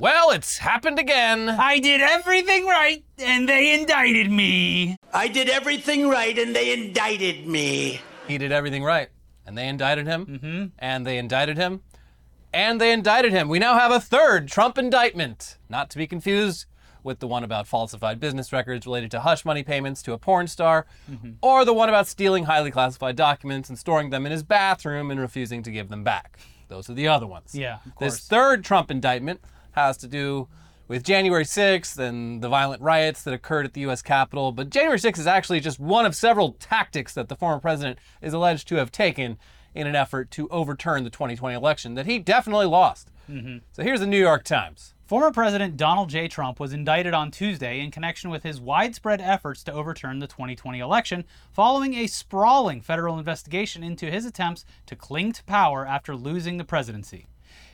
Well, it's happened again. I did everything right, and they indicted me. I did everything right and they indicted me. He did everything right. And they indicted him. Mm-hmm. And they indicted him. And they indicted him. We now have a third Trump indictment. Not to be confused with the one about falsified business records related to hush money payments to a porn star, or the one about stealing highly classified documents and storing them in his bathroom and refusing to give them back. Those are the other ones. Yeah, of This course. third Trump indictment has to do with January 6th and the violent riots that occurred at the U.S. Capitol. But January 6th is actually just one of several tactics that the former president is alleged to have taken in an effort to overturn the 2020 election that he definitely lost. Mm-hmm. So here's the New York Times. Former President Donald J. Trump was indicted on Tuesday in connection with his widespread efforts to overturn the 2020 election, following a sprawling federal investigation into his attempts to cling to power after losing the presidency.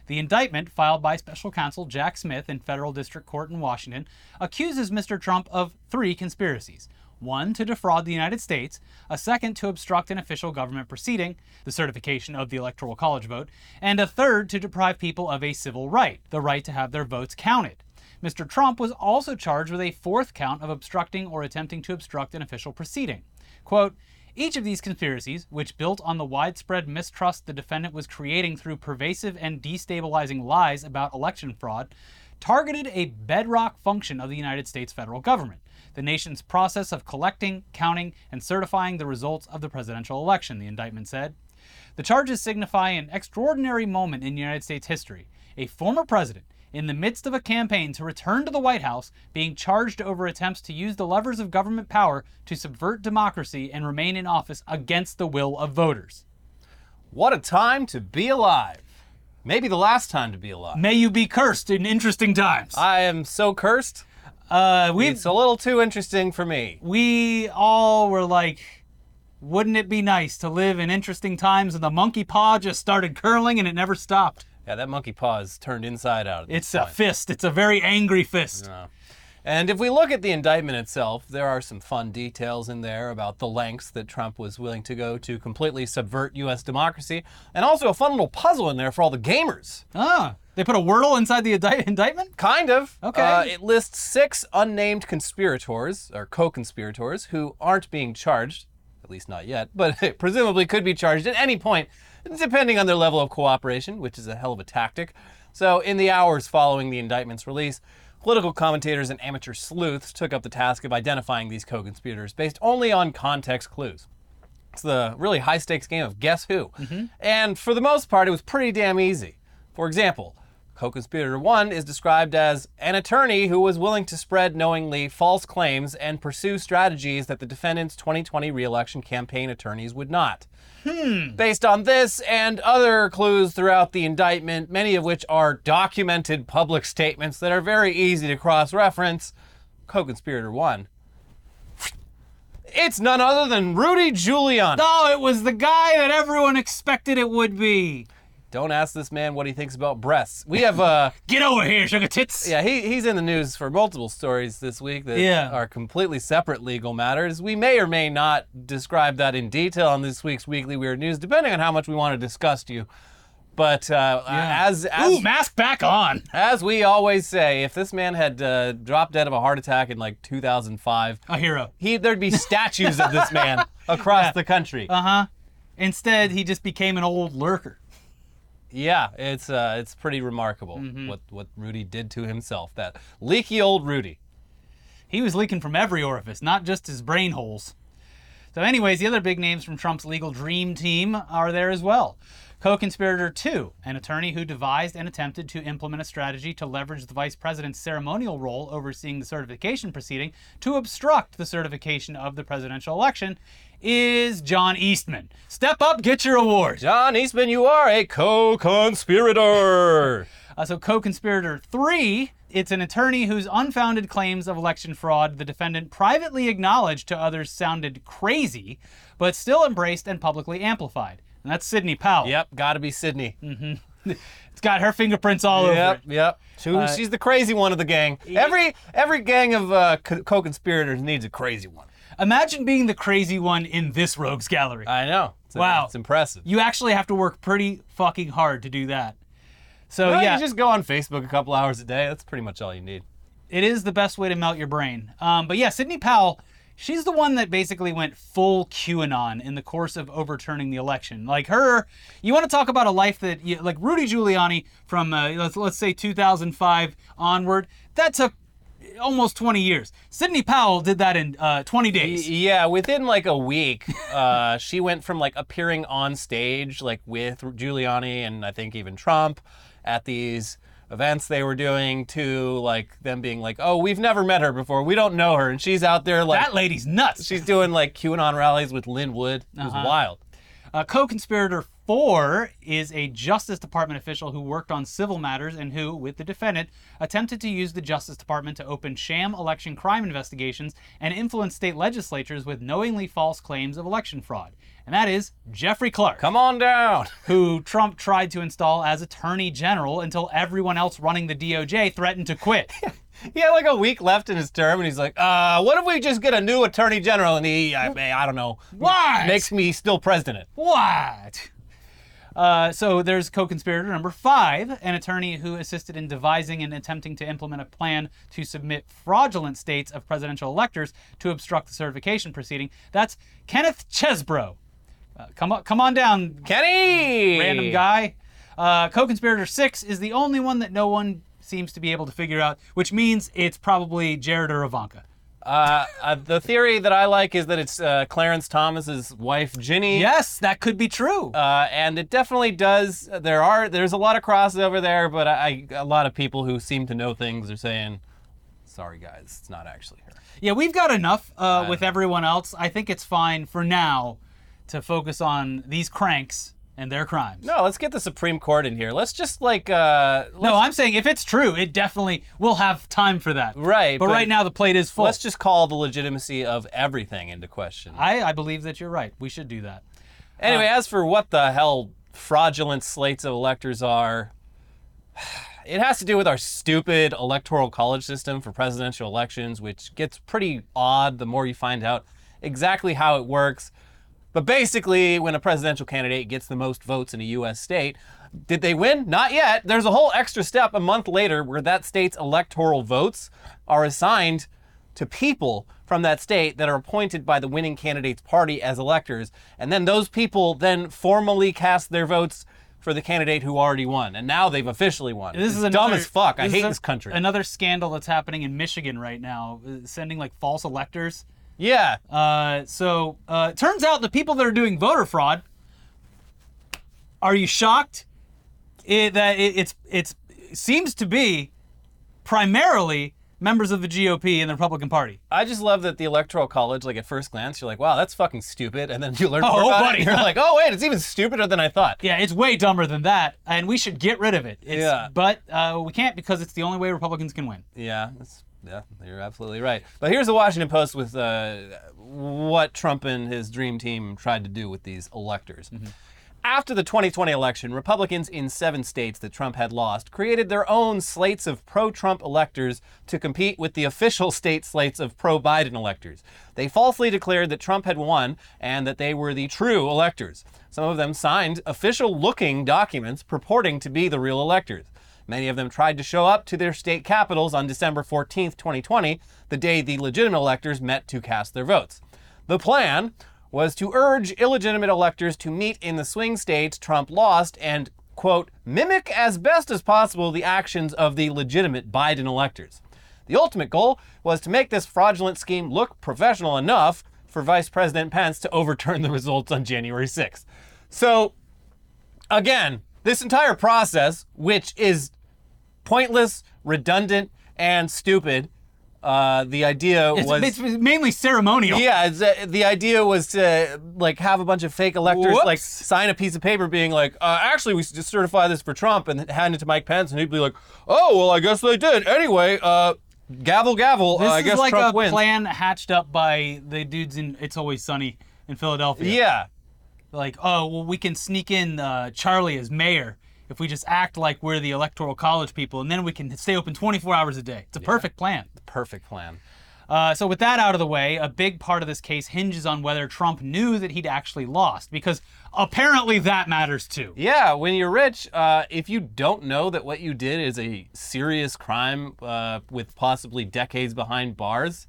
The indictment, filed by special counsel Jack Smith in federal district court in Washington, accuses Mr. Trump of three conspiracies one to defraud the United States, a second to obstruct an official government proceeding, the certification of the Electoral College vote, and a third to deprive people of a civil right, the right to have their votes counted. Mr. Trump was also charged with a fourth count of obstructing or attempting to obstruct an official proceeding. Quote, each of these conspiracies, which built on the widespread mistrust the defendant was creating through pervasive and destabilizing lies about election fraud, targeted a bedrock function of the United States federal government the nation's process of collecting, counting, and certifying the results of the presidential election, the indictment said. The charges signify an extraordinary moment in United States history. A former president, in the midst of a campaign to return to the White House, being charged over attempts to use the levers of government power to subvert democracy and remain in office against the will of voters. What a time to be alive. Maybe the last time to be alive. May you be cursed in interesting times. I am so cursed. Uh, we It's a little too interesting for me. we all were like, wouldn't it be nice to live in interesting times? And the monkey paw just started curling and it never stopped. Yeah, that monkey paw is turned inside out. It's a fist. It's a very angry fist. And if we look at the indictment itself, there are some fun details in there about the lengths that Trump was willing to go to completely subvert U.S. democracy, and also a fun little puzzle in there for all the gamers. Ah, they put a wordle inside the indi- indictment? Kind of. Okay. Uh, it lists six unnamed conspirators, or co conspirators, who aren't being charged, at least not yet, but presumably could be charged at any point, depending on their level of cooperation, which is a hell of a tactic. So, in the hours following the indictment's release, political commentators and amateur sleuths took up the task of identifying these co conspirators based only on context clues. It's the really high stakes game of guess who. Mm-hmm. And for the most part, it was pretty damn easy. For example, co conspirator one is described as an attorney who was willing to spread knowingly false claims and pursue strategies that the defendant's 2020 reelection campaign attorneys would not. Hmm. Based on this and other clues throughout the indictment, many of which are documented public statements that are very easy to cross reference, co conspirator one. It's none other than Rudy Giuliani. No, it was the guy that everyone expected it would be. Don't ask this man what he thinks about breasts. We have uh Get over here, sugar tits. yeah, he, he's in the news for multiple stories this week that Yeah. are completely separate legal matters. We may or may not describe that in detail on this week's weekly weird news, depending on how much we want to discuss to you. But uh, as as Ooh, mask back on. as we always say, if this man had uh, dropped dead of a heart attack in like 2005, A hero. he there'd be statues of this man across the country. Uh huh. Instead, he just became an old lurker. Yeah, it's uh, it's pretty remarkable Mm-hmm. what what Rudy did to himself. That leaky old Rudy. He was leaking from every orifice, not just his brain holes. So, anyways, the other big names from Trump's legal dream team are there as well. Co conspirator two, an attorney who devised and attempted to implement a strategy to leverage the vice president's ceremonial role overseeing the certification proceeding to obstruct the certification of the presidential election, is John Eastman. Step up, get your award. John Eastman, you are a co-conspirator. Uh, so, co conspirator three, it's an attorney whose unfounded claims of election fraud the defendant privately acknowledged to others sounded crazy, but still embraced and publicly amplified. And that's Sidney Powell. yep, got to be Sidney. It's got her fingerprints all over Yep, it. yep. She- she's the crazy one of the gang. Every every gang of uh, co- co-conspirators needs a crazy one. Imagine being the crazy one in this rogues gallery. I know. It's, Wow. it's impressive. You actually have to work pretty fucking hard to do that. So Well, yeah, you just go on Facebook a couple hours a day. That's pretty much all you need. it is the best way to melt your brain. Um, but yeah, Sidney Powell, she's the one that basically went full QAnon in the course of overturning the election. Like her, you want to talk about a life that, you, like Rudy Giuliani from uh, let's let's say 2005 onward, that took almost 20 years. Sidney Powell did that in uh, 20 days. Yeah, within like a week, uh, she went from like appearing on stage, like with Giuliani and I think even Trump at these events they were doing, to like them being like, oh, we've never met her before. We don't know her. And she's out there like, That lady's nuts. she's doing like QAnon rallies with Lin Wood. It was Uh-huh. wild. Uh, co-conspirator four is a Justice Department official who worked on civil matters and who, with the defendant, attempted to use the Justice Department to open sham election crime investigations and influence state legislatures with knowingly false claims of election fraud. And that is Jeffrey Clark, Come on down. who Trump tried to install as Attorney General until everyone else running the DOJ threatened to quit. He had like a week left in his term, and he's like, uh, what if we just get a new attorney general? And he, I, I don't know, What? makes me still president. What? Uh, so there's co-conspirator number five, an attorney who assisted in devising and attempting to implement a plan to submit fraudulent states of presidential electors to obstruct the certification proceeding. That's Kenneth Chesebro. Uh, come on, come on down, Kenny! random guy. Uh, co-conspirator six is the only one that no one seems to be able to figure out, which means it's probably Jared or Ivanka. Uh, uh, the theory that I like is that it's uh, Clarence Thomas's wife, Ginny. Yes, that could be true. Uh, and it definitely does. There are there's a lot of crossover there, but I, a lot of people who seem to know things are saying, "Sorry, guys, it's not actually her." Yeah, we've got enough uh, with everyone else. I think it's fine for now to focus on these cranks and their crimes. No, let's get the Supreme Court in here. Let's just like uh, No, I'm saying if it's true, it definitely will have time for that. Right, But, but right now the plate is full. let's just call the legitimacy of everything into question. I, I believe that you're right. We should do that. Anyway, as for what the hell fraudulent slates of electors are, it has to do with our stupid electoral college system for presidential elections, which gets pretty odd the more you find out exactly how it works. But basically, when a presidential candidate gets the most votes in a U.S. state, did they win? Not yet. There's a whole extra step a month later where that state's electoral votes are assigned to people from that state that are appointed by the winning candidate's party as electors. And then those people then formally cast their votes for the candidate who already won. And now they've officially won. This It's is dumb another- as fuck. I hate a- this country. Another scandal that's happening in Michigan right now, uh, sending like false electors. Yeah. Uh, so uh, it turns out the people that are doing voter fraud. Are you shocked? It, that it, it's it's it seems to be primarily members of the GOP and the Republican Party. I just love that the electoral college, like at first glance, you're like, wow, that's fucking stupid. And then you learn Oh, more about buddy. it. You're like, oh, wait, it's even stupider than I thought. Yeah, it's way dumber than that, and we should get rid of it. It's, Yeah. But uh, we can't because it's the only way Republicans can win. Yeah, that's, yeah, you're absolutely right. But here's the Washington Post with uh, what Trump and his dream team tried to do with these electors. After the 2020 election, Republicans in seven states that Trump had lost created their own slates of pro Trump electors to compete with the official state slates of pro Biden electors. They falsely declared that Trump had won and that they were the true electors. Some of them signed official looking documents purporting to be the real electors. Many of them tried to show up to their state capitals on December 14th, 2020, the day the legitimate electors met to cast their votes. The plan was to urge illegitimate electors to meet in the swing states Trump lost and, quote, mimic as best as possible the actions of the legitimate Biden electors. The ultimate goal was to make this fraudulent scheme look professional enough for Vice President Pence to overturn the results on January 6th. So, again, this entire process, which is pointless, redundant, and stupid, uh, the idea It's, was. it's mainly ceremonial. Yeah, it's, uh, the idea was to like have a bunch of fake electors like sign a piece of paper being like, uh, actually, we just certify this for Trump and hand it to Mike Pence, and he'd be like, oh, well, I guess they did. Anyway, uh, gavel, gavel. This uh, I is guess like Trump a wins. plan hatched up by the dudes in It's Always Sunny in Philadelphia. Yeah, Like, oh, well, we can sneak in uh, Charlie as mayor if we just act like we're the electoral college people, and then we can stay open 24 hours a day. It's a perfect plan. perfect plan. Uh, so, with that out of the way, a big part of this case hinges on whether Trump knew that he'd actually lost, because apparently that matters too. Yeah, when you're rich, uh, if you don't know that what you did is a serious crime uh, with possibly decades behind bars,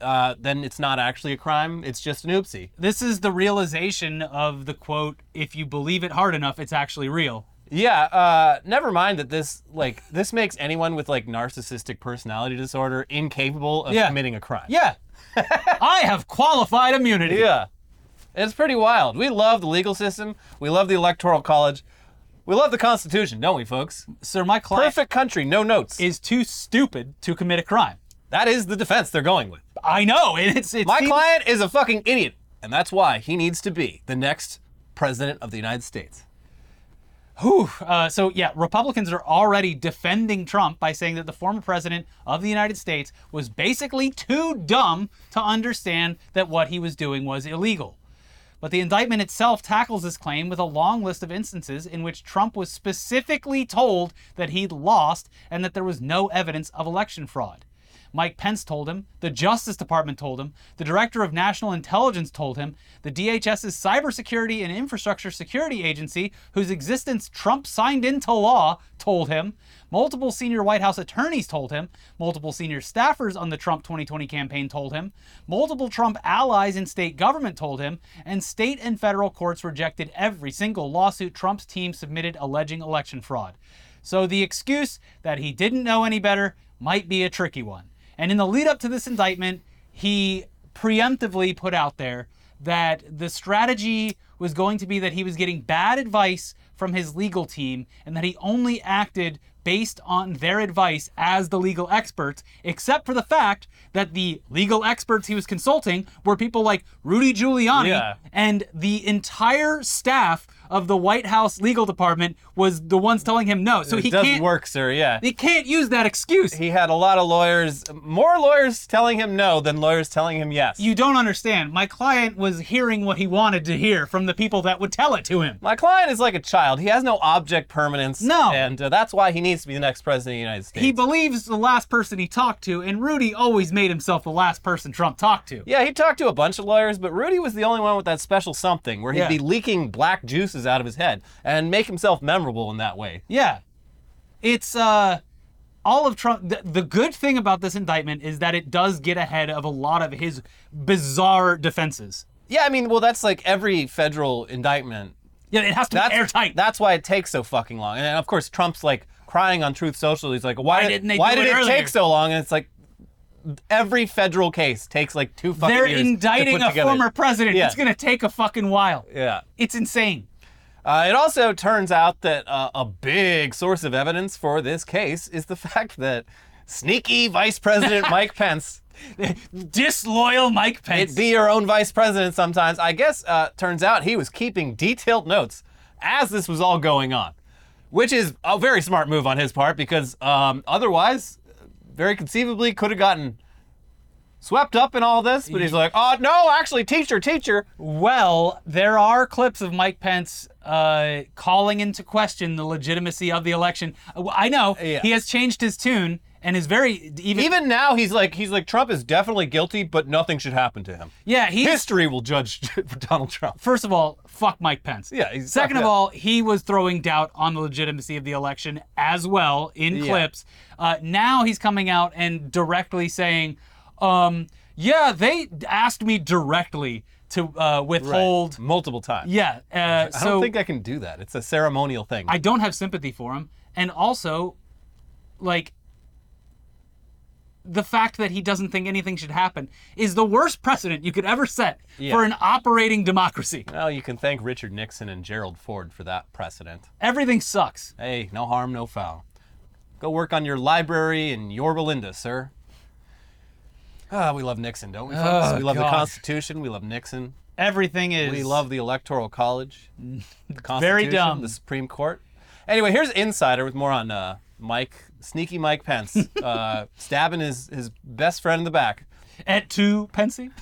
uh, then it's not actually a crime. It's just an oopsie. This is the realization of the quote, if you believe it hard enough, it's actually real. Yeah, uh, never mind that this like this makes anyone with like narcissistic personality disorder incapable of Yeah. committing a crime. Yeah. I have qualified immunity. Yeah. It's pretty wild. We love the legal system. We love the electoral college. We love the Constitution, don't we, folks? Sir, my client Perfect country, no notes. is too stupid to commit a crime. that is the defense they're going with. I know. and It's, it My client is a fucking idiot, and that's why he needs to be the next president of the United States. Whew. Uh, so yeah, Republicans are already defending Trump by saying that the former president of the United States was basically too dumb to understand that what he was doing was illegal. But the indictment itself tackles this claim with a long list of instances in which Trump was specifically told that he'd lost and that there was no evidence of election fraud. Mike Pence told him, the Justice Department told him, the Director of National Intelligence told him, the DHS's Cybersecurity and Infrastructure Security Agency, whose existence Trump signed into law, told him, multiple senior White House attorneys told him, multiple senior staffers on the Trump 2020 campaign told him, multiple Trump allies in state government told him, and state and federal courts rejected every single lawsuit Trump's team submitted alleging election fraud. So the excuse that he didn't know any better might be a tricky one. And in the lead up to this indictment, he preemptively put out there that the strategy was going to be that he was getting bad advice from his legal team and that he only acted based on their advice as the legal experts, except for the fact that the legal experts he was consulting were people like Rudy Giuliani Yeah. and the entire staff of the White House legal department was the ones telling him no. So it he doesn't can't work, sir. Yeah. he can't use that excuse. He had a lot of lawyers, more lawyers telling him no than lawyers telling him yes. You don't understand. My client was hearing what he wanted to hear from the people that would tell it to him. My client is like a child. He has no object permanence. No. And uh, that's why he needs to be the next president of the United States. He believes the last person he talked to, and Rudy always made himself the last person Trump talked to. yeah, he talked to a bunch of lawyers, but Rudy was the only one with that special something where he'd Yeah. be leaking black juices out of his head and make himself memorable in that way. Yeah. It's uh all of Trump the, the good thing about this indictment is that it does get ahead of a lot of his bizarre defenses. Yeah, I mean, well, that's like every federal indictment. Yeah, it has to That's be airtight. That's why it takes so fucking long. And of course, Trump's like crying on Truth Social. He's like, "Why, Why did, didn't they why did it it take so long?" And it's like every federal case takes like two fucking They're years to indicting a together. former president. Yeah. It's gonna take a fucking while. Yeah. It's insane. Uh, it also turns out that uh, a big source of evidence for this case is the fact that sneaky Vice President Mike Pence, Disloyal Mike Pence. it be your own vice president sometimes, I guess, uh, turns out he was keeping detailed notes as this was all going on, which is a very smart move on his part because um, otherwise, very conceivably, could have gotten swept up in all this. But he's like, oh, no, actually, teacher, teacher. Well, there are clips of Mike Pence uh, calling into question the legitimacy of the election. Uh, I know Yeah. he has changed his tune and is very even. Even now, he's like, he's like, Trump is definitely guilty, but nothing should happen to him. yeah, History will judge Donald Trump. first of all, fuck Mike Pence. Yeah, he's- Second of all, he was throwing doubt on the legitimacy of the election as well in Yeah. clips. Uh, now he's coming out and directly saying, um, "Yeah, they asked me directly to uh, withhold." multiple times. Yeah, uh, I so don't think I can do that. It's a ceremonial thing. I don't have sympathy for him. And also, like, the fact that he doesn't think anything should happen is the worst precedent you could ever set Yeah. for an operating democracy. well, you can thank Richard Nixon and Gerald Ford for that precedent. Everything sucks. Hey, no harm, no foul. Go work on your library in Yorba Linda, sir. Ah, we love Nixon, don't we, folks? Oh, we love the. Constitution. We love Nixon. Everything is. We love the Electoral College, the Constitution, Very dumb. the Supreme Court. Anyway, here's Insider with more on uh, Mike, sneaky Mike Pence, uh, stabbing his, his best friend in the back. at two Pensy.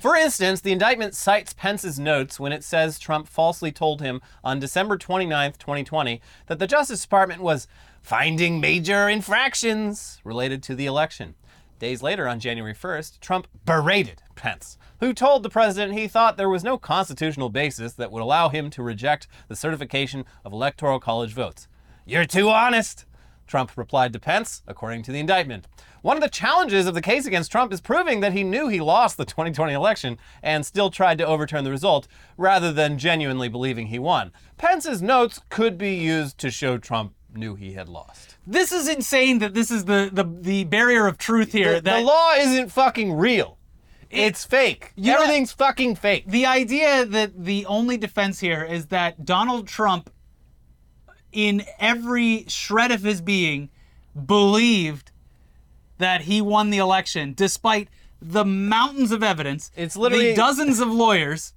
For instance, the indictment cites Pence's notes when it says Trump falsely told him on December 29th, 2020, that the Justice Department was finding major infractions related to the election. Days later, on January 1st, Trump berated Pence, who told the president he thought there was no constitutional basis that would allow him to reject the certification of Electoral College votes. You're too honest, Trump replied to Pence, according to the indictment. One of the challenges of the case against Trump is proving that he knew he lost the 2020 election and still tried to overturn the result, rather than genuinely believing he won. Pence's notes could be used to show Trump knew he had lost. This is insane that this is the the, the barrier of truth here. The, that the law isn't fucking real. It's fake. You know- Everything's fucking fake. the idea that the only defense here is that Donald Trump, in every shred of his being, believed that he won the election despite the mountains of evidence, It's literally- the dozens of lawyers.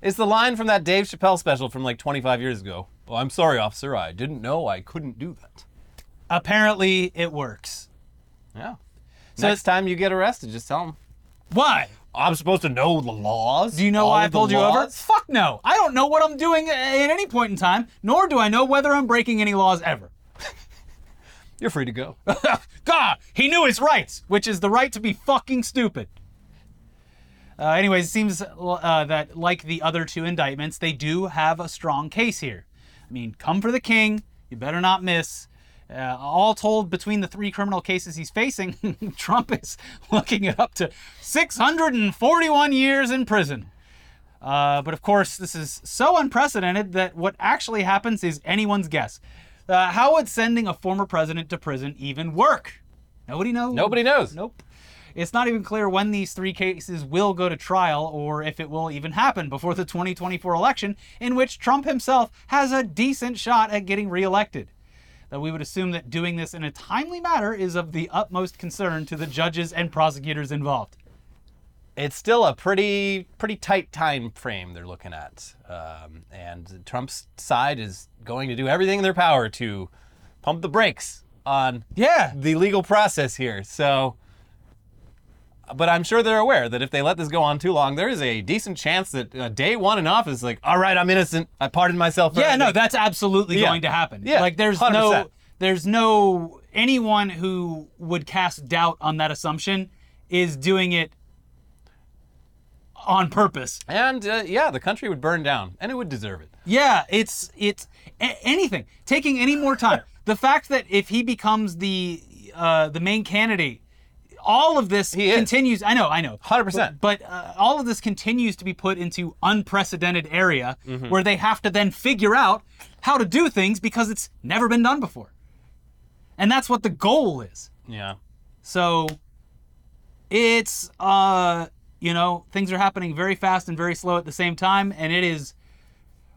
It's the line from that Dave Chappelle special from like 25 years ago. Oh, I'm sorry, officer. I didn't know I couldn't do that. Apparently, it works. Yeah. So- Next time you get arrested, just tell him. Why? I'm supposed to know the laws. Do you know all why I of the pulled you over? laws?" Fuck no. I don't know what I'm doing at any point in time, nor do I know whether I'm breaking any laws ever. You're free to go. God, he knew his rights, which is the right to be fucking stupid. Uh, anyways, it seems uh, that, like the other two indictments, they do have a strong case here. I mean, come for the king, you better not miss. Uh, all told, between the three criminal cases he's facing, Trump is looking at up to 641 years in prison. Uh, but of course, this is so unprecedented that what actually happens is anyone's guess. Uh, how would sending a former president to prison even work? Nobody knows. Nobody knows. Nope. It's not even clear when these three cases will go to trial or if it will even happen before the 2024 election, in which Trump himself has a decent shot at getting reelected. That we would assume that doing this in a timely manner is of the utmost concern to the judges and prosecutors involved. It's still a pretty pretty tight time frame they're looking at, um, and Trump's side is going to do everything in their power to pump the brakes on Yeah. the legal process here. So, but I'm sure they're aware that if they let this go on too long, there is a decent chance that uh, day one in office, like, all right, I'm innocent. I pardoned myself. Yeah, no, that's absolutely Yeah. going to happen. Yeah, like there's 100%. no there's no anyone who would cast doubt on that assumption is doing it on purpose. And uh, yeah, the country would burn down, and it would deserve it. Yeah, it's it's a- anything taking any more time. the fact that if he becomes the uh, the main candidate, all of this He is. continues. I know, I know, 100%. But, but uh, all of this continues to be put into unprecedented area Mm-hmm. where they have to then figure out how to do things because it's never been done before, and that's what the goal is. Yeah. So it's uh you know, things are happening very fast and very slow at the same time and it is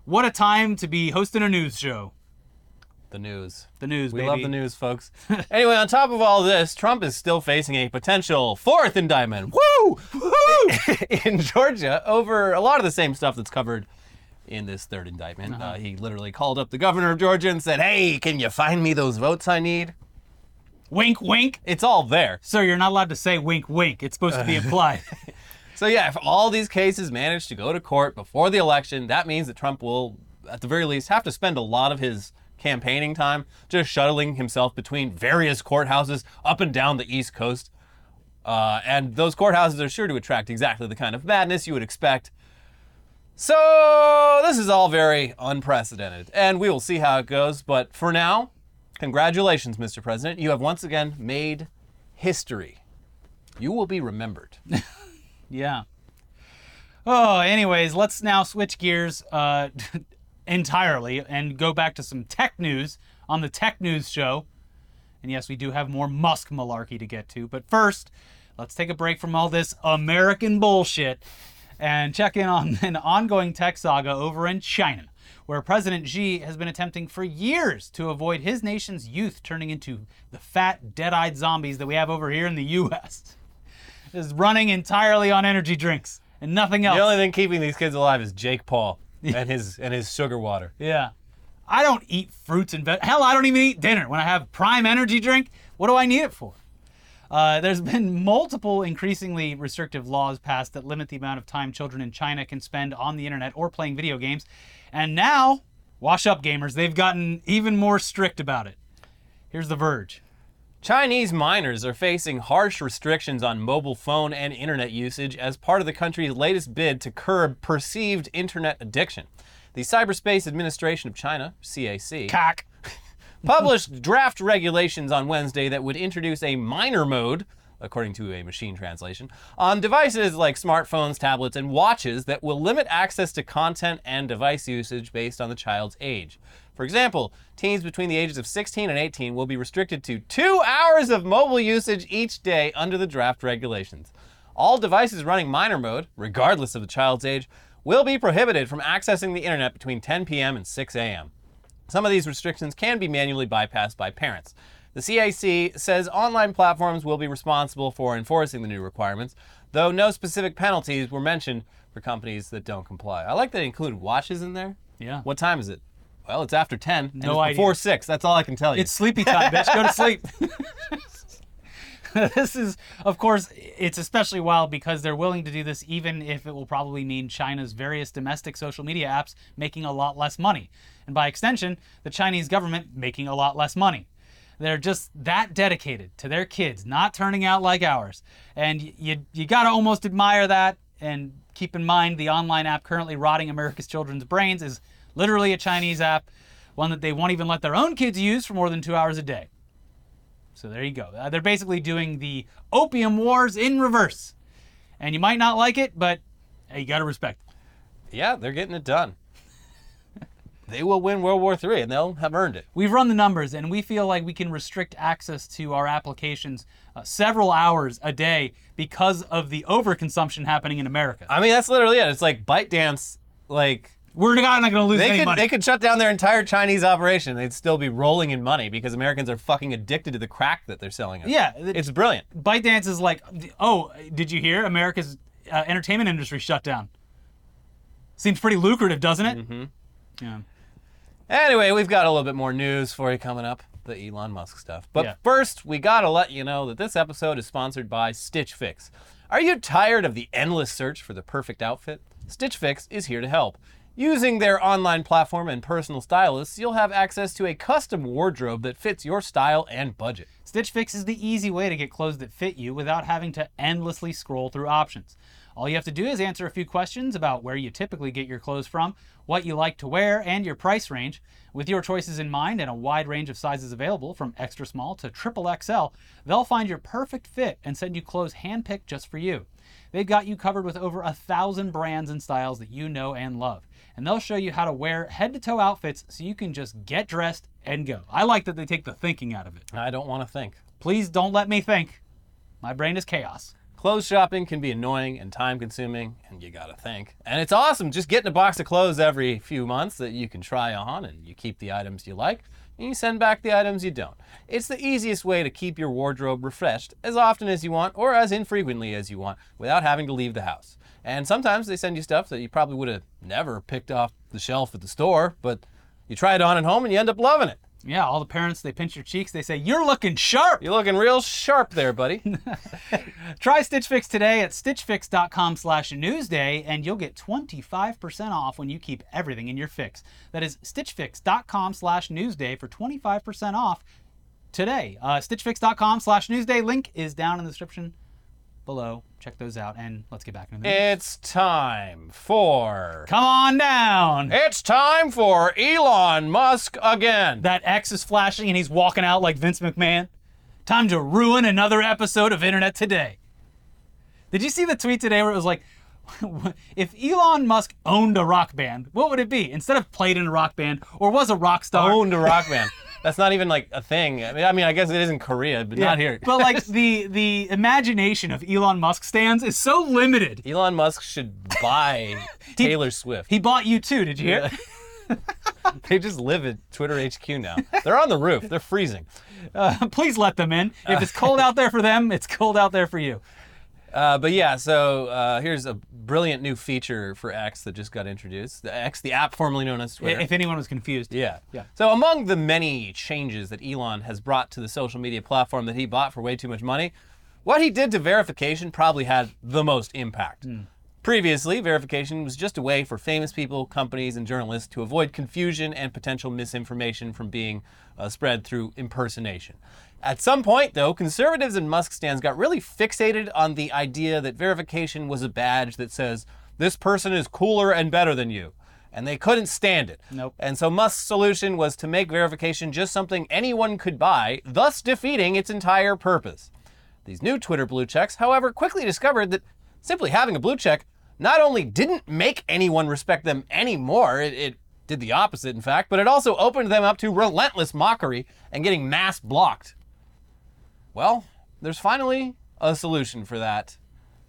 what a time to be hosting a news show. The news. The news, We baby. love the news, folks. anyway, on top of all this, Trump is still facing a potential fourth indictment. Woo! Woo! in Georgia over a lot of the same stuff that's covered in this third indictment. Uh-huh. Uh, he literally called up the governor of Georgia and said, "Hey, can you find me those votes I need?" Wink wink. It's all there. Sir, you're not allowed to say wink wink. It's supposed to be implied. So yeah, if all these cases manage to go to court before the election, that means that Trump will, at the very least, have to spend a lot of his campaigning time just shuttling himself between various courthouses up and down the East Coast. Uh, and those courthouses are sure to attract exactly the kind of madness you would expect. So this is all very unprecedented, and we will see how it goes. But for now, congratulations, Mr. President. You have once again made history. You will be remembered. yeah. Oh, anyways, let's now switch gears uh entirely and go back to some tech news on the Tech News show. And yes, we do have more Musk malarkey to get to. But first, let's take a break from all this American bullshit and check in on an ongoing tech saga over in China, where President Xi has been attempting for years to avoid his nation's youth turning into the fat, dead eyed zombies that we have over here in the US. Is running entirely on energy drinks and nothing else. The only thing keeping these kids alive is Jake Paul and his and his sugar water. Yeah. I don't eat fruits and veg. Hell, I don't even eat dinner. When I have Prime Energy drink, what do I need it for? Uh, there's been multiple increasingly restrictive laws passed that limit the amount of time children in China can spend on the internet or playing video games. And now, wash up gamers, they've gotten even more strict about it. Here's The Verge. Chinese minors are facing harsh restrictions on mobile phone and internet usage as part of the country's latest bid to curb perceived internet addiction. The Cyberspace Administration of China, CAC, Cock. published draft regulations on Wednesday that would introduce a minor mode, according to a machine translation, on devices like smartphones, tablets, and watches that will limit access to content and device usage based on the child's age. For example, teens between the ages of 16 and 18 will be restricted to two hours of mobile usage each day under the draft regulations. All devices running minor mode, regardless of the child's age, will be prohibited from accessing the internet between 10 p.m. and 6 a.m. Some of these restrictions can be manually bypassed by parents. The CAC says online platforms will be responsible for enforcing the new requirements, though no specific penalties were mentioned for companies that don't comply. I like that they included watches in there. Yeah. What time is it? Well, it's after 10. and No it's idea. Before 6. That's all I can tell you. It's sleepy time, bitch. Go to sleep. this is, of course, it's especially wild because they're willing to do this even if it will probably mean China's various domestic social media apps making a lot less money. And by extension, the Chinese government making a lot less money. They're just that dedicated to their kids, not turning out like ours. And you, you got to almost admire that. And keep in mind, the online app currently rotting America's children's brains is literally a Chinese app, one that they won't even let their own kids use for more than two hours a day. So there you go. Uh, they're basically doing the opium wars in reverse. And you might not like it, but hey, you got to respect it. yeah, they're getting it done. they will win World War III and they'll have earned it. We've run the numbers and we feel like we can restrict access to our applications uh, several hours a day because of the overconsumption happening in America. I mean, that's literally it. It's like ByteDance, like We're not going to lose They any could money. they could shut down their entire Chinese operation. They'd still be rolling in money because Americans are fucking addicted to the crack that they're selling us. Yeah, it- it's brilliant. ByteDance is like, oh, did you hear America's uh, entertainment industry shut down? Seems pretty lucrative, doesn't it? Mm-hmm. Yeah. Anyway, we've got a little bit more news for you coming up, the Elon Musk stuff. But Yeah. first, we gotta let you know that this episode is sponsored by Stitch Fix. Are you tired of the endless search for the perfect outfit? Stitch Fix is here to help. Using their online platform and personal stylists, you'll have access to a custom wardrobe that fits your style and budget. Stitch Fix is the easy way to get clothes that fit you without having to endlessly scroll through options. All you have to do is answer a few questions about where you typically get your clothes from, what you like to wear, and your price range. With your choices in mind and a wide range of sizes available, from extra small to triple XL, they'll find your perfect fit and send you clothes handpicked just for you. They've got you covered with over a thousand brands and styles that you know and love. And they'll show you how to wear head to toe outfits so you can just get dressed and go. I like that they take the thinking out of it. I don't want to think. Please don't let me think. My brain is chaos. Clothes shopping can be annoying and time consuming, and you gotta think. And it's awesome just getting a box of clothes every few months that you can try on, and you keep the items you like, you send back the items you don't. It's the easiest way to keep your wardrobe refreshed as often as you want, or as infrequently as you want, without having to leave the house. And sometimes they send you stuff that you probably would have never picked off the shelf at the store, but you try it on at home and you end up loving it. Yeah, all the parents, they pinch your cheeks. They say, You're looking sharp. You're looking real sharp there, buddy. Try Stitch Fix today at stitchfix.com slash newsday, and you'll get 25% off when you keep everything in your fix. That is stitchfix.com slash newsday for 25% off today. Uh, stitchfix.com slash newsday. Link is down in the description below. Check those out, and let's get back into the news. it's time for. Come on down. It's time for Elon Musk again. that X is flashing and he's walking out like Vince McMahon. Time to ruin another episode of Internet Today. Did you see the tweet today where it was like, if Elon Musk owned a rock band, what would it be? Instead of played in a rock band or was a rock star. Owned a rock band. That's not even like a thing. I mean, I mean, I guess it is in Korea, but not here. but like the the imagination of Elon Musk stands is so limited. Elon Musk should buy Taylor Swift. He bought U2, did you hear? they just live at Twitter HQ now. They're on the roof. They're freezing. Uh, please let them in. If it's cold out there for them, it's cold out there for you. Uh, but yeah, so uh, here's a brilliant new feature for X that just got introduced. The X, the app formerly known as Twitter. If anyone was confused. Yeah. Yeah. So among the many changes that Elon has brought to the social media platform that he bought for way too much money, what he did to verification probably had the most impact. Previously, verification was just a way for famous people, companies, and journalists to avoid confusion and potential misinformation from being uh, spread through impersonation. At some point, though, conservatives and Musk stands got really fixated on the idea that verification was a badge that says, this person is cooler and better than you. And they couldn't stand it. Nope. And so Musk's solution was to make verification just something anyone could buy, thus defeating its entire purpose. These new Twitter blue checks, however, quickly discovered that simply having a blue check not only didn't make anyone respect them anymore, it, it did the opposite, in fact, but it also opened them up to relentless mockery and getting mass blocked. Well, there's finally a solution for that.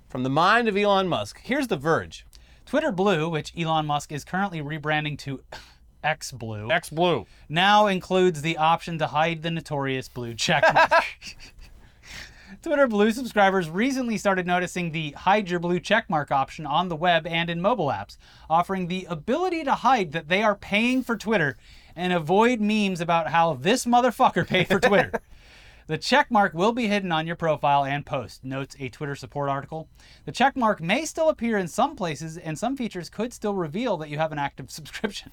From the mind of Elon Musk, here's The Verge. Twitter Blue, which Elon Musk is currently rebranding to X Blue, X Blue. now includes the option to hide the notorious blue checkmark. Twitter Blue subscribers recently started noticing the hide your blue checkmark option on the web and in mobile apps, offering the ability to hide that they are paying for Twitter and avoid memes about how this motherfucker paid for Twitter. The checkmark will be hidden on your profile and post, notes a Twitter support article. The checkmark may still appear in some places, and some features could still reveal that you have an active subscription.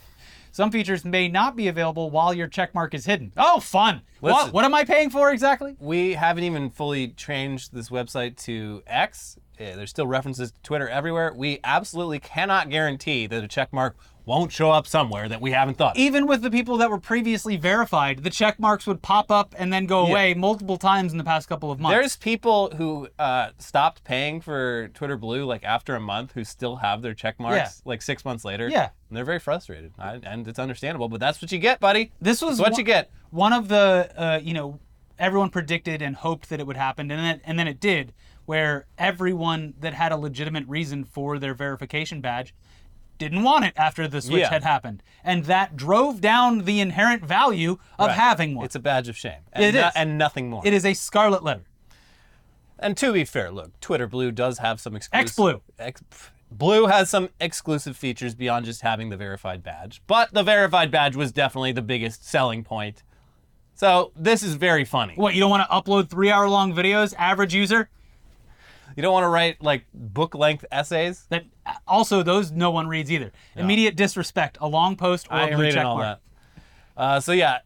Some features may not be available while your checkmark is hidden. Oh, fun! What, Listen. what am I paying for exactly? We haven't even fully changed this website to X. Uh, There's still references to Twitter everywhere. We absolutely cannot guarantee that a checkmark won't show up somewhere that we haven't thought. of. Even with the people that were previously verified, the check marks would pop up and then go away multiple times in the past couple of months. There's people who uh, stopped paying for Twitter Blue like after a month who still have their check marks Yeah. like six months later. Yeah. And they're very frustrated. I, and it's understandable, but that's what you get, buddy. This was That's what one- you get. One of the, uh, you know, everyone predicted and hoped that it would happen, and then and then it did, where everyone that had a legitimate reason for their verification badge didn't want it after the switch Yeah. had happened, and that drove down the inherent value of Right. having one. It's a badge of shame. And It is. And nothing more. it is a scarlet letter. And to be fair, look, Twitter Blue does have some exclusive. X Blue. X, Blue has some exclusive features beyond just having the verified badge, but the verified badge was definitely the biggest selling point. So this is very funny. What you don't want to upload three-hour-long videos, average user? You don't want to write like book length essays. That also those no one reads either. Immediate disrespect, a long post or I a blue check all mark. that. Uh, so yeah,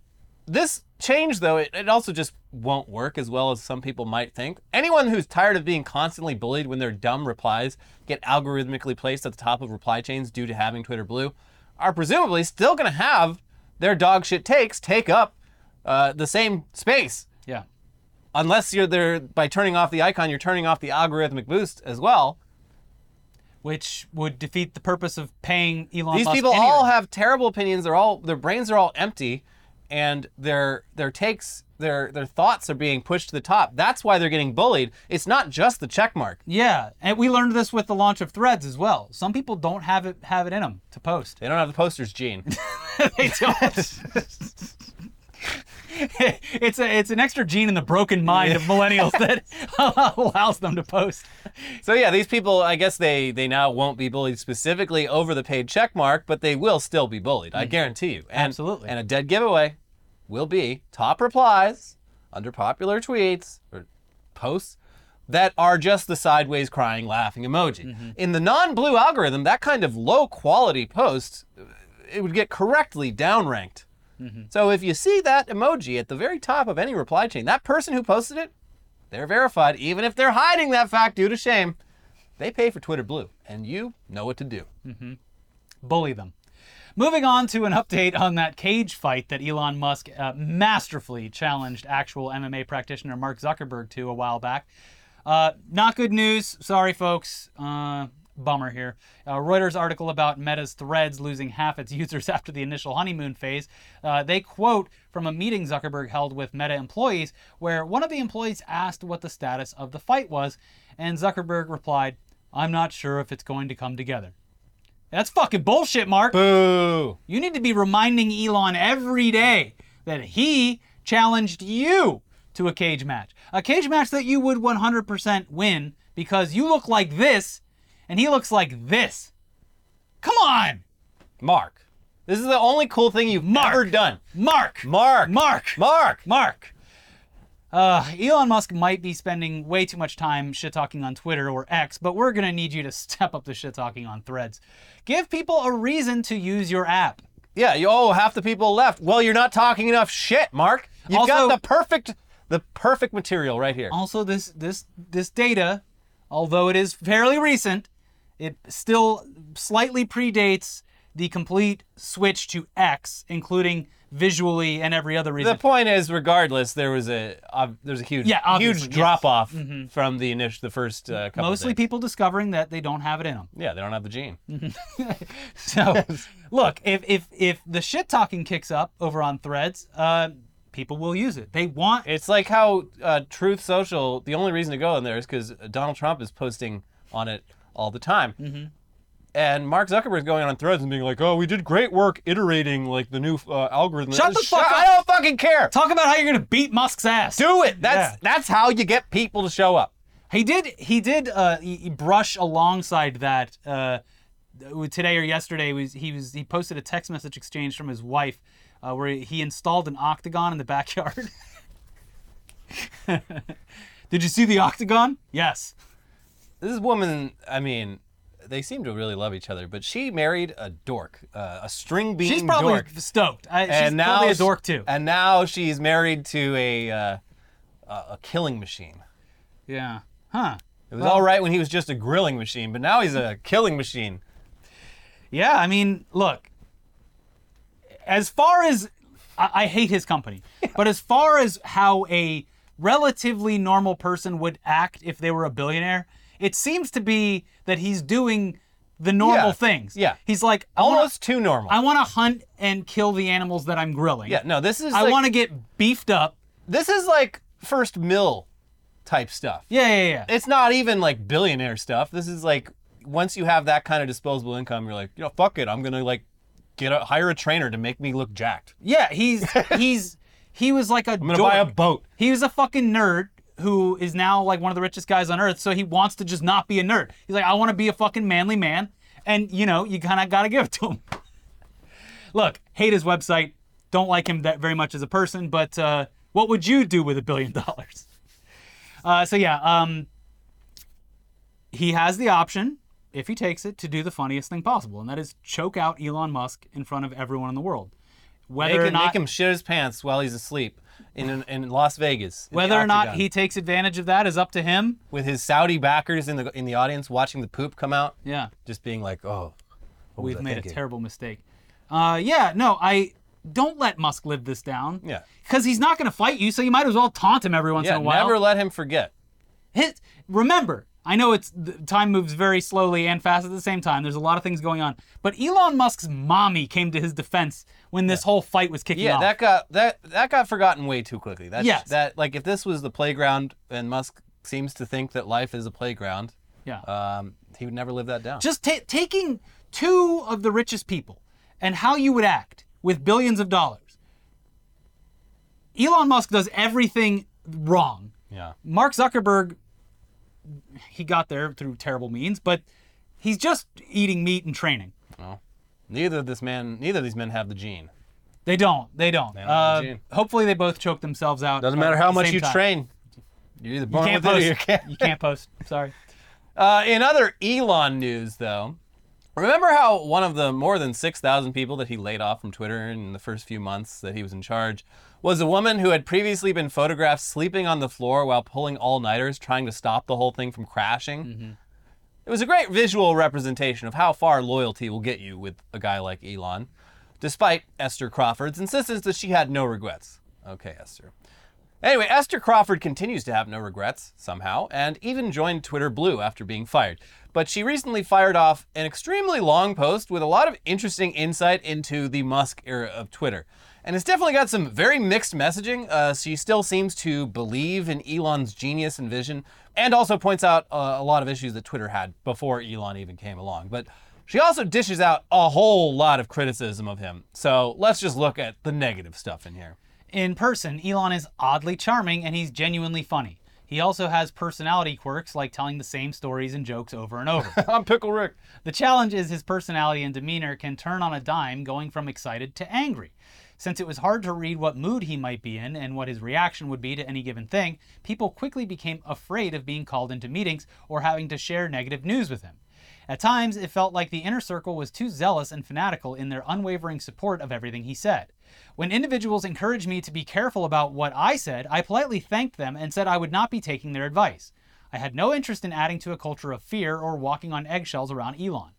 this change though, it, it also just won't work as well as some people might think. Anyone who's tired of being constantly bullied when their dumb replies get algorithmically placed at the top of reply chains due to having Twitter Blue, are presumably still going to have their dog shit takes take up uh, the same space. Yeah. Unless you're there by turning off the icon, you're turning off the algorithmic boost as well. Which would defeat the purpose of paying Elon These Musk people anyway. all have terrible opinions. They're all their brains are all empty, and their their takes, their their thoughts are being pushed to the top. That's why they're getting bullied. It's not just the check mark. Yeah, and we learned this with the launch of Threads as well. Some people don't have it have it in them to post. They don't have the posters gene. they don't. it's a it's an extra gene in the broken mind of millennials that allows them to post. so yeah, these people, I guess they they now won't be bullied specifically over the paid check mark, but they will still be bullied. I mm. guarantee you. And, Absolutely. And a dead giveaway will be top replies under popular tweets or posts that are just the sideways crying laughing emoji. Mm-hmm. In the non-blue algorithm, that kind of low quality post it would get correctly downranked. So if you see that emoji at the very top of any reply chain, that person who posted it, they're verified even if they're hiding that fact due to shame. They pay for Twitter Blue, and you know what to do. bully them. Moving on to an update on that cage fight that Elon Musk uh, masterfully challenged actual MMA practitioner Mark Zuckerberg to a while back. Uh, not good news. Sorry, folks. Uh, bummer here. Uh, Reuters article about Meta's Threads losing half its users after the initial honeymoon phase. Uh, they quote from a meeting Zuckerberg held with Meta employees, where one of the employees asked what the status of the fight was, and Zuckerberg replied, "I'm not sure if it's going to come together." That's fucking bullshit, Mark. Boo! You need to be reminding Elon every day that he challenged you to a cage match. A cage match that you would 100% win because you look like this and he looks like this. Come on! Mark. This is the only cool thing you've Mark. ever done. Mark! Mark. Mark! Mark. Mark! Uh, Elon Musk might be spending way too much time shit talking on Twitter or X, but we're gonna need you to step up the shit talking on Threads. Give people a reason to use your app. Yeah, you oh half the people left. Well, you're not talking enough shit, Mark. You've Also- got the perfect the perfect material right here. Also, this this this data, although it is fairly recent, it still slightly predates the complete switch to X, including visually and every other reason. The point is, regardless, there was a uh, there's a huge Yeah, huge yes. drop off from the initial the first uh, couple. Mostly people discovering that they don't have it in them. Yeah, they don't have the gene. So, look, if if if the shit talking kicks up over on Threads, uh, people will use it. They want It's like how uh, Truth Social. The only reason to go in there is because Donald Trump is posting on it all the time. Mm-hmm. And Mark Zuckerberg's going on threads and being like, "Oh, we did great work iterating like the new uh, algorithm." Shut the fuck up! I don't fucking care. talk about how you're gonna beat Musk's ass. Do it. That's Yeah. that's how you get people to show up. He did. He did. Uh, he, he brush alongside that uh, today or yesterday. Was he was he posted a text message exchange from his wife uh, where he installed an octagon in the backyard. did you see the octagon? Yes. This woman, I mean, they seem to really love each other, but she married a dork, uh, a string bean She's probably dork. stoked. I, she's and now probably a dork too. And now she's married to a uh, a killing machine. yeah. Huh. It was all right when he was just a grilling machine, but now he's a killing machine. Yeah, I mean, look. As far as I, I hate his company, but as far as how a relatively normal person would act if they were a billionaire, it seems to be that he's doing the normal Yeah, things. yeah. he's like I wanna- Almost too normal. I want to hunt and kill the animals that I'm grilling. yeah, no, this is I like, want to get beefed up. this is like first mill type stuff. Yeah, yeah, yeah. It's not even like billionaire stuff. This is like once you have that kind of disposable income, you're like, you know, fuck it. I'm gonna like get a hire a trainer to make me look jacked. Yeah, he's he's he was like a I'm gonna buy a boat. He was a fucking nerd who is now like one of the richest guys on earth, so he wants to just not be a nerd. He's like, I want to be a fucking manly man, and you know, you kind of got to give it to him. Look, hate his website, don't like him that very much as a person, but uh, what would you do with a billion dollars? Uh, so yeah, um, he has the option, if he takes it, to do the funniest thing possible, and that is choke out Elon Musk in front of everyone in the world. Whether Make, or not make him shit his pants while he's asleep in in Las Vegas. in Whether or not he takes advantage of that is up to him. with his Saudi backers in the in the audience watching the poop come out, Yeah, just being like, oh, what was we've I made thinking? a terrible mistake. Uh, yeah, no, I don't let Musk live this down. Yeah. because he's not going to fight you, so you might as well taunt him every once Yeah, in a while. never let him forget. Hit, remember, I know it's time moves very slowly and fast at the same time. There's a lot of things going on, but Elon Musk's mommy came to his defense when this whole fight was kicking Yeah, off. that got that that got forgotten way too quickly. That's, Yes. That like if this was the playground and Musk seems to think that life is a playground, yeah. um, he would never live that down. just ta- taking two of the richest people and how you would act with billions of dollars. Elon Musk does everything wrong. yeah. Mark Zuckerberg, he got there through terrible means, but he's just eating meat and training. Neither of this man, neither of these men have the gene. They don't. They don't. don't have Uh, the hopefully, they both choke themselves out. Doesn't matter how much you time. train. You're either You born can't with it or you can't. You can't post. Sorry. Uh, in other Elon news, though, remember how one of the more than 6,000 people that he laid off from Twitter in the first few months that he was in charge was a woman who had previously been photographed sleeping on the floor while pulling all nighters trying to stop the whole thing from crashing? Mm-hmm. It was a great visual representation of how far loyalty will get you with a guy like Elon, despite Esther Crawford's insistence that she had no regrets. Okay, Esther. Anyway, Esther Crawford continues to have no regrets, somehow, and even joined Twitter Blue after being fired. But she recently fired off an extremely long post with a lot of interesting insight into the Musk era of Twitter. And it's definitely got some very mixed messaging. Uh, she still seems to believe in Elon's genius and vision, and also points out uh, a lot of issues that Twitter had before Elon even came along. But she also dishes out a whole lot of criticism of him. So let's just look at the negative stuff in here. In person, Elon is oddly charming and he's genuinely funny. He also has personality quirks like telling the same stories and jokes over and over. I'm Pickle Rick. The challenge is his personality and demeanor can turn on a dime, going from excited to angry. Since it was hard to read what mood he might be in and what his reaction would be to any given thing, people quickly became afraid of being called into meetings or having to share negative news with him. At times, it felt like the inner circle was too zealous and fanatical in their unwavering support of everything he said. When individuals encouraged me to be careful about what I said, I politely thanked them and said I would not be taking their advice. I had no interest in adding to a culture of fear or walking on eggshells around Elon.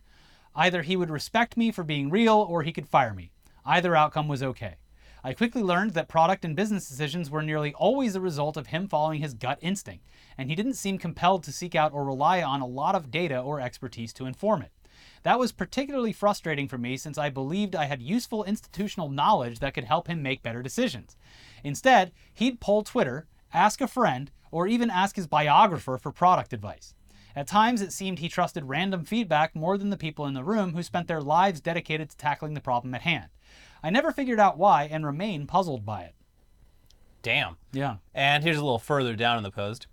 Either he would respect me for being real or he could fire me. Either outcome was okay. I quickly learned that product and business decisions were nearly always the result of him following his gut instinct, and he didn't seem compelled to seek out or rely on a lot of data or expertise to inform it. That was particularly frustrating for me since I believed I had useful institutional knowledge that could help him make better decisions. Instead, he'd pull Twitter, ask a friend, or even ask his biographer for product advice. At times, it seemed he trusted random feedback more than the people in the room who spent their lives dedicated to tackling the problem at hand. I never figured out why and remain puzzled by it. Damn. Yeah. And here's a little further down in the post.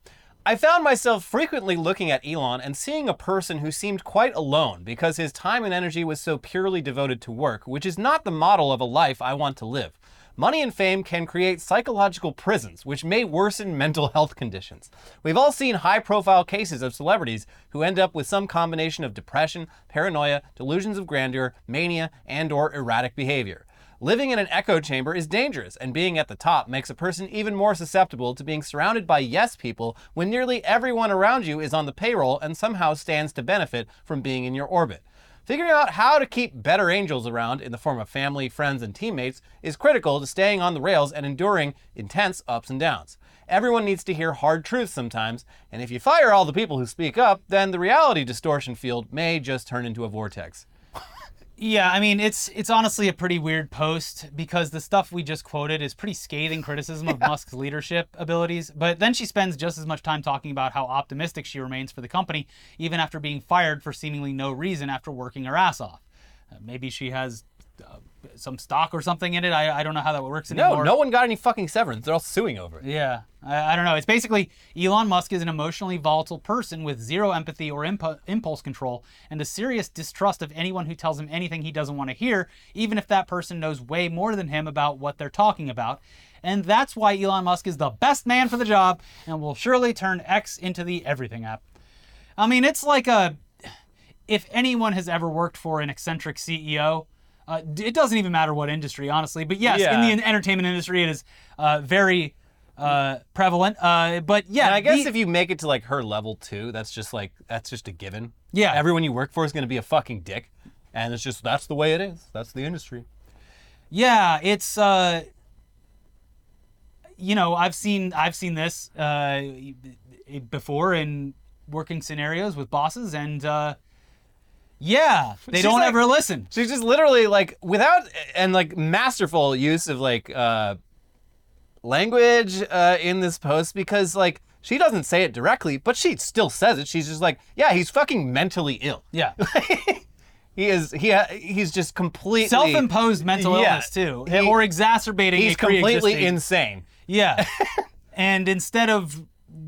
I found myself frequently looking at Elon and seeing a person who seemed quite alone because his time and energy was so purely devoted to work, which is not the model of a life I want to live. Money and fame can create psychological prisons, which may worsen mental health conditions. We've all seen high profile cases of celebrities who end up with some combination of depression, paranoia, delusions of grandeur, mania, and or erratic behavior. Living in an echo chamber is dangerous, and being at the top makes a person even more susceptible to being surrounded by yes people when nearly everyone around you is on the payroll and somehow stands to benefit from being in your orbit. Figuring out how to keep better angels around in the form of family, friends, and teammates is critical to staying on the rails and enduring intense ups and downs. Everyone needs to hear hard truths sometimes, and if you fire all the people who speak up, then the reality distortion field may just turn into a vortex. Yeah, I mean it's it's honestly a pretty weird post because the stuff we just quoted is pretty scathing criticism of Musk's leadership abilities, but then she spends just as much time talking about how optimistic she remains for the company even after being fired for seemingly no reason after working her ass off. Uh, maybe she has uh, some stock or something in it. I, I don't know how that works anymore. no no one got any fucking severance. They're all suing over it. Yeah, I, I don't know. It's basically Elon Musk is an emotionally volatile person with zero empathy or impu- impulse control and a serious distrust of anyone who tells him anything he doesn't want to hear, even if that person knows way more than him about what they're talking about. And that's why Elon Musk is the best man for the job and will surely turn X into the everything app. I mean, it's like a. If anyone has ever worked for an eccentric CEO, uh, it doesn't even matter what industry, honestly. But yes, Yeah. in the entertainment industry, it is uh, very uh, prevalent. Uh, but yeah, And I guess the- if you make it to like her level too, that's just like that's just a given. Yeah. Everyone you work for is going to be a fucking dick, and it's just that's the way it is. That's the industry. yeah, it's uh, you know, I've seen I've seen this uh, before in working scenarios with bosses, and uh, yeah, they She's don't like- ever listen. She's just literally like without and like masterful use of like uh language uh in this post because like she doesn't say it directly, but she still says it. She's just like, yeah, he's fucking mentally ill. Yeah, He is he ha- he's just completely self-imposed mental Yeah. illness too, He- or exacerbating. He's a pre-existing- completely insane. Yeah. and instead of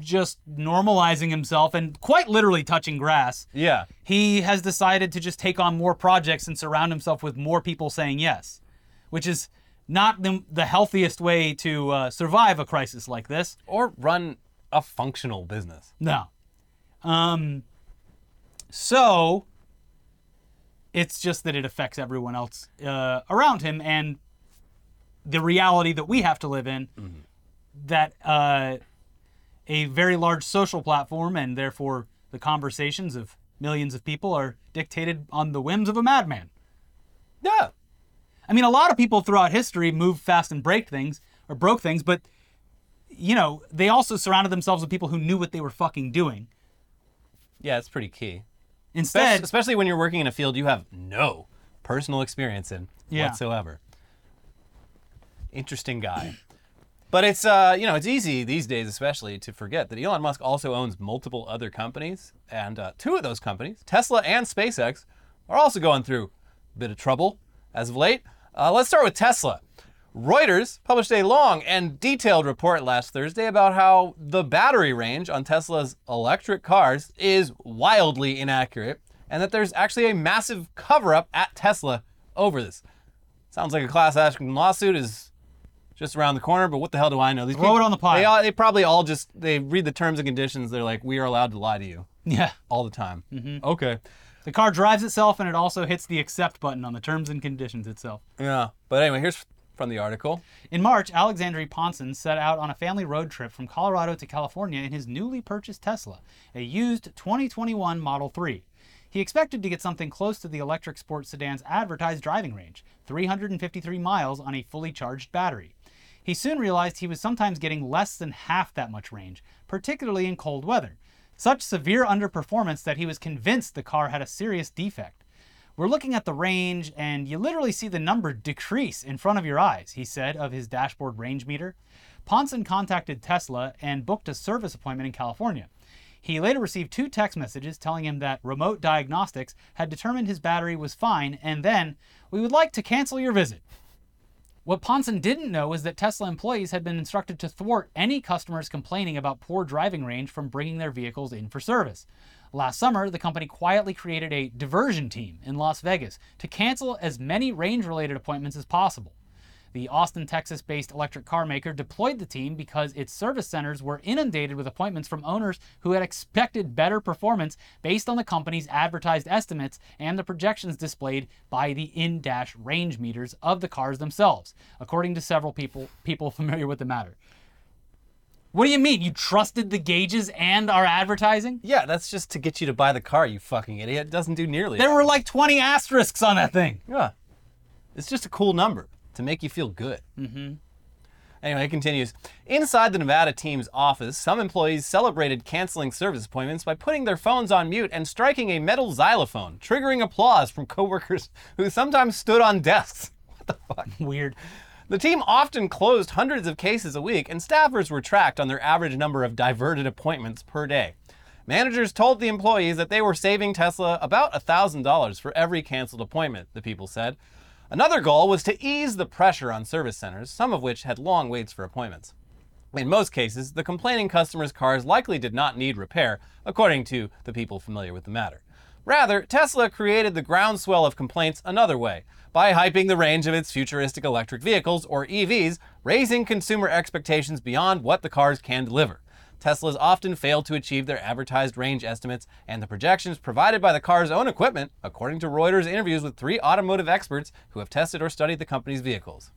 just normalizing himself and quite literally touching grass, Yeah. he has decided to just take on more projects and surround himself with more people saying yes, which is not the, the healthiest way to uh, survive a crisis like this. Or run a functional business. No. Um, so it's just that it affects everyone else uh, around him and the reality that we have to live in that uh, a very large social platform and therefore the conversations of millions of people are dictated on the whims of a madman. Yeah. I mean, a lot of people throughout history moved fast and break things or broke things, but you know, they also surrounded themselves with people who knew what they were fucking doing. Yeah, it's pretty key. Instead, Especially, when you're working in a field you have no personal experience in Yeah. whatsoever. Interesting guy. But it's uh, you know, it's easy these days especially to forget that Elon Musk also owns multiple other companies and uh, two of those companies, Tesla and SpaceX, are also going through a bit of trouble as of late. Uh, let's start with Tesla. Reuters published a long and detailed report last Thursday about how the battery range on Tesla's electric cars is wildly inaccurate and that there's actually a massive cover up at Tesla over this. Sounds like a class action lawsuit is just around the corner, but what the hell do I know? These Throw it on the pile. They, all, they probably all just they read the terms and conditions. They're like, we are allowed to lie to you Yeah. all the time. Mm-hmm. Okay. The car drives itself and it also hits the accept button on the terms and conditions itself. Yeah. But anyway, here's from the article. In March, Alexandre Ponsin set out on a family road trip from Colorado to California in his newly purchased Tesla, a used 2021 Model 3. He expected to get something close to the electric sports sedan's advertised driving range, 353 miles on a fully charged battery. He soon realized he was sometimes getting less than half that much range, particularly in cold weather. Such severe underperformance that he was convinced the car had a serious defect. We're looking at the range, and you literally see the number decrease in front of your eyes, he said of his dashboard range meter. Ponsin contacted Tesla and booked a service appointment in California. He later received two text messages telling him that remote diagnostics had determined his battery was fine, and then, we would like to cancel your visit. What Ponsin didn't know is that Tesla employees had been instructed to thwart any customers complaining about poor driving range from bringing their vehicles in for service. Last summer, the company quietly created a diversion team in Las Vegas to cancel as many range related appointments as possible. The Austin, Texas based electric car maker deployed the team because its service centers were inundated with appointments from owners who had expected better performance based on the company's advertised estimates and the projections displayed by the in dash range meters of the cars themselves, according to several people, people familiar with the matter. What do you mean? You trusted the gauges and our advertising? Yeah, that's just to get you to buy the car, you fucking idiot. It doesn't do nearly. There were like 20 asterisks on that thing. Yeah. It's just a cool number to make you feel good. Mm-hmm. Anyway, it continues. Inside the Nevada team's office, some employees celebrated canceling service appointments by putting their phones on mute and striking a metal xylophone, triggering applause from coworkers who sometimes stood on desks. What the fuck? Weird. The team often closed hundreds of cases a week, and staffers were tracked on their average number of diverted appointments per day. Managers told the employees that they were saving Tesla about $1,000 for every canceled appointment, the people said. Another goal was to ease the pressure on service centers, some of which had long waits for appointments. In most cases, the complaining customers' cars likely did not need repair, according to the people familiar with the matter. Rather, Tesla created the groundswell of complaints another way by hyping the range of its futuristic electric vehicles, or EVs, raising consumer expectations beyond what the cars can deliver. Teslas often fail to achieve their advertised range estimates, and the projections provided by the car's own equipment, according to Reuters' interviews with three automotive experts who have tested or studied the company's vehicles.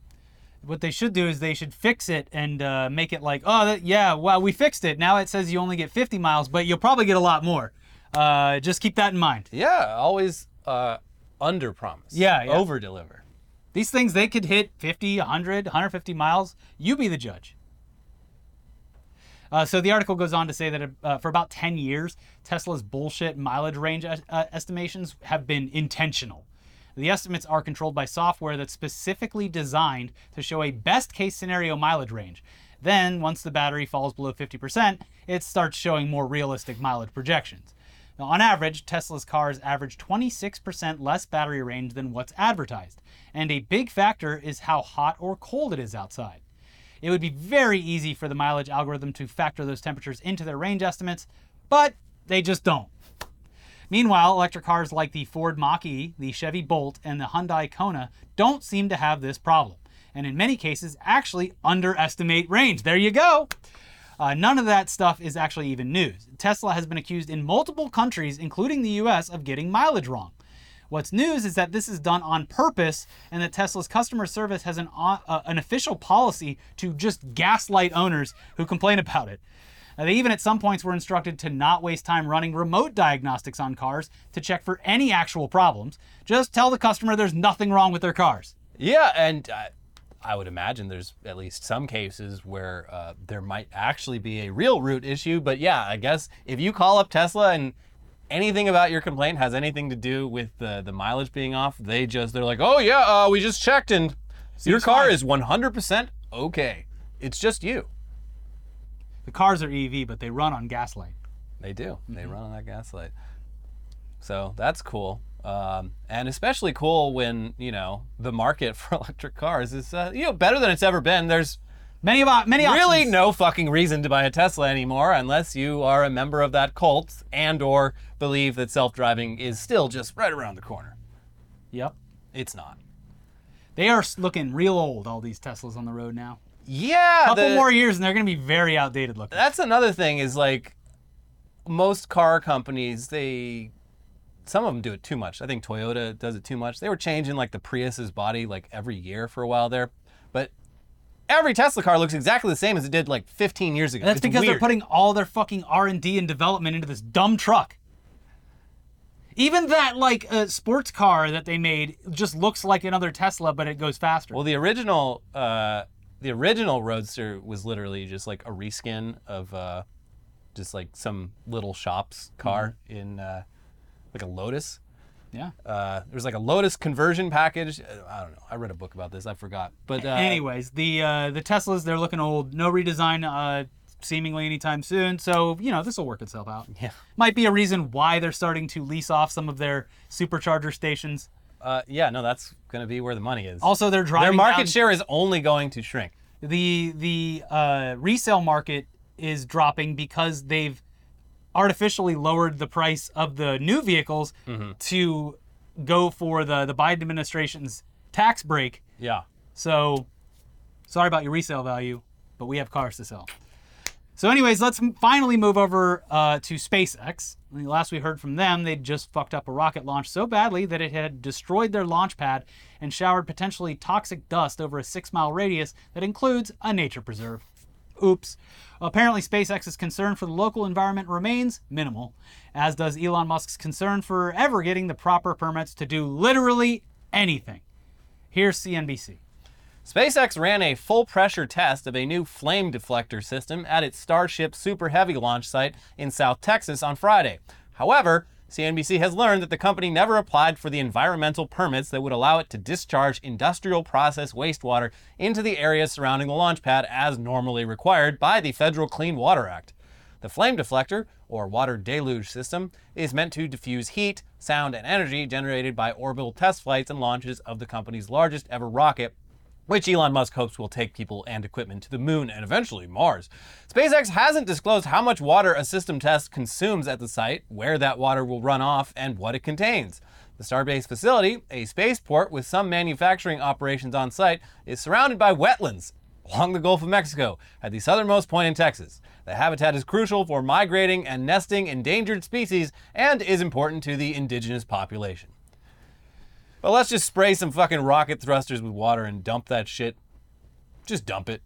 What they should do is they should fix it and uh, make it like, oh, that, yeah, well, we fixed it. Now it says you only get 50 miles, but you'll probably get a lot more. Uh, just keep that in mind. Yeah, always uh, under promise. Yeah, yeah. Over deliver. These things, they could hit 50, 100, 150 miles. You be the judge. Uh, so the article goes on to say that uh, for about 10 years, Tesla's bullshit mileage range uh, estimations have been intentional. The estimates are controlled by software that's specifically designed to show a best case scenario mileage range. Then, once the battery falls below 50%, it starts showing more realistic mileage projections. Now, on average, Tesla's cars average 26% less battery range than what's advertised, and a big factor is how hot or cold it is outside. It would be very easy for the mileage algorithm to factor those temperatures into their range estimates, but they just don't. Meanwhile, electric cars like the Ford Mach-E, the Chevy Bolt, and the Hyundai Kona don't seem to have this problem, and in many cases actually underestimate range. There you go. Uh, none of that stuff is actually even news. Tesla has been accused in multiple countries, including the US, of getting mileage wrong. What's news is that this is done on purpose and that Tesla's customer service has an, uh, an official policy to just gaslight owners who complain about it. Now, they even at some points were instructed to not waste time running remote diagnostics on cars to check for any actual problems. Just tell the customer there's nothing wrong with their cars. Yeah, and uh, I would imagine there's at least some cases where uh, there might actually be a real root issue. But yeah, I guess if you call up Tesla and anything about your complaint has anything to do with the, the mileage being off, they just, they're like, oh yeah, uh, we just checked and your car fine." is 100% okay. It's just you. The cars are EV, but they run on gaslight. They do. They run on that gaslight. So that's cool. Um, and especially cool when, you know, the market for electric cars is, uh, you know, better than it's ever been. There's Many of many really no fucking reason to buy a Tesla anymore unless you are a member of that cult and or believe that self-driving is still just right around the corner. Yep. It's not. They are looking real old. All these Teslas on the road now. Yeah, a couple the- more years and they're going to be very outdated looking. that's another thing is like most car companies they some of them do it too much i think toyota does it too much they were changing like the prius's body like every year for a while there but every tesla car looks exactly the same as it did like 15 years ago That's It's because they're putting all their fucking R and D and development into this dumb truck. Even that like uh, sports car that they made just looks like another Tesla, but it goes faster. well the original uh the original roadster was literally just like a reskin of uh just like some little shop's car Mm-hmm. in uh like a lotus yeah. uh, there was like a Lotus conversion package. Uh, I don't know. I read a book about this. I forgot. But uh, Anyways, the uh, the Teslas they're looking old. No redesign uh, seemingly anytime soon. So you know this will work itself out. Yeah. Might be a reason why they're starting to lease off some of their supercharger stations. uh, yeah, no, that's going to be where the money is. Also, they're driving Their market down- share is only going to shrink. the the uh, resale market is dropping because they've artificially lowered the price of the new vehicles to go for the the Biden administration's tax break. Yeah. So sorry about your resale value, but we have cars to sell. So, anyways, let's finally move over uh, to SpaceX. The last we heard from them, they just fucked up a rocket launch so badly that it had destroyed their launch pad and showered potentially toxic dust over a six mile radius that includes a nature preserve. Oops. Apparently, SpaceX's concern for the local environment remains minimal, as does Elon Musk's concern for ever getting the proper permits to do literally anything. Here's CNBC. SpaceX ran a full pressure test of a new flame deflector system at its Starship Super Heavy launch site in South Texas on Friday. However, CNBC has learned that the company never applied for the environmental permits that would allow it to discharge industrial process wastewater into the areas surrounding the launch pad as normally required by the Federal Clean Water Act. The flame deflector, or water deluge system, is meant to diffuse heat, sound, and energy generated by orbital test flights and launches of the company's largest ever rocket, which Elon Musk hopes will take people and equipment to the moon and eventually Mars. SpaceX hasn't disclosed how much water a system test consumes at the site, where that water will run off, and what it contains. The Starbase facility, a spaceport with some manufacturing operations on site, is surrounded by wetlands along the Gulf of Mexico at the southernmost point in Texas. The habitat is crucial for migrating and nesting endangered species and is important to the indigenous population. But let's just spray some fucking rocket thrusters with water and dump that shit. Just dump it.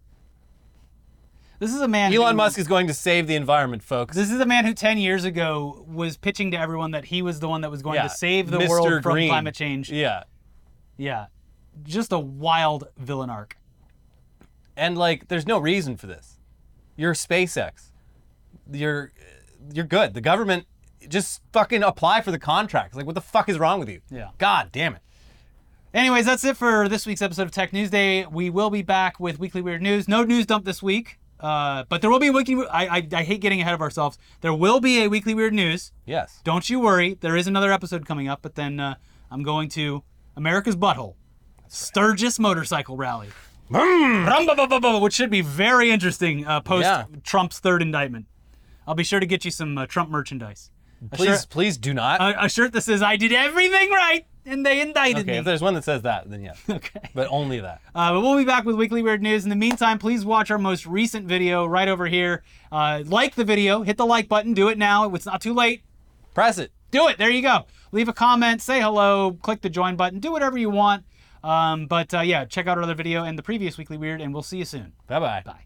This is a man. Elon who- Musk is going to save the environment, folks. This is a man who 10 years ago was pitching to everyone that he was the one that was going Yeah, to save the Mr. world from climate change. Yeah. Yeah. Just a wild villain arc. And like there's no reason for this. You're SpaceX. You're you're good. The government just fucking apply for the contract. Like what the fuck is wrong with you? Yeah. God damn it. Anyways, that's it for this week's episode of Tech News Day. We will be back with weekly weird news. No news dump this week, uh, but there will be a weekly. I, I I hate getting ahead of ourselves. There will be a weekly weird news. Yes. Don't you worry. There is another episode coming up, but then uh, I'm going to America's Butthole, Sturgis Motorcycle Rally, Rum-ba-ba-ba-ba, which should be very interesting uh, post Yeah. Trump's third indictment. I'll be sure to get you some uh, Trump merchandise. Please shirt, please do not. a, a shirt that says "I did everything right and they indicted me. okay, if there's one that says that, then yeah. Okay. But only that. Uh, but we'll be back with weekly weird news. In the meantime, please watch our most recent video right over here. Uh, like the video, hit the like button. Do it now. It's not too late. Press it. Do it. There you go. Leave a comment, say hello, click the join button, do whatever you want. Um, but uh, yeah, check out our other video and the previous weekly weird, and we'll see you soon. Bye bye. Bye.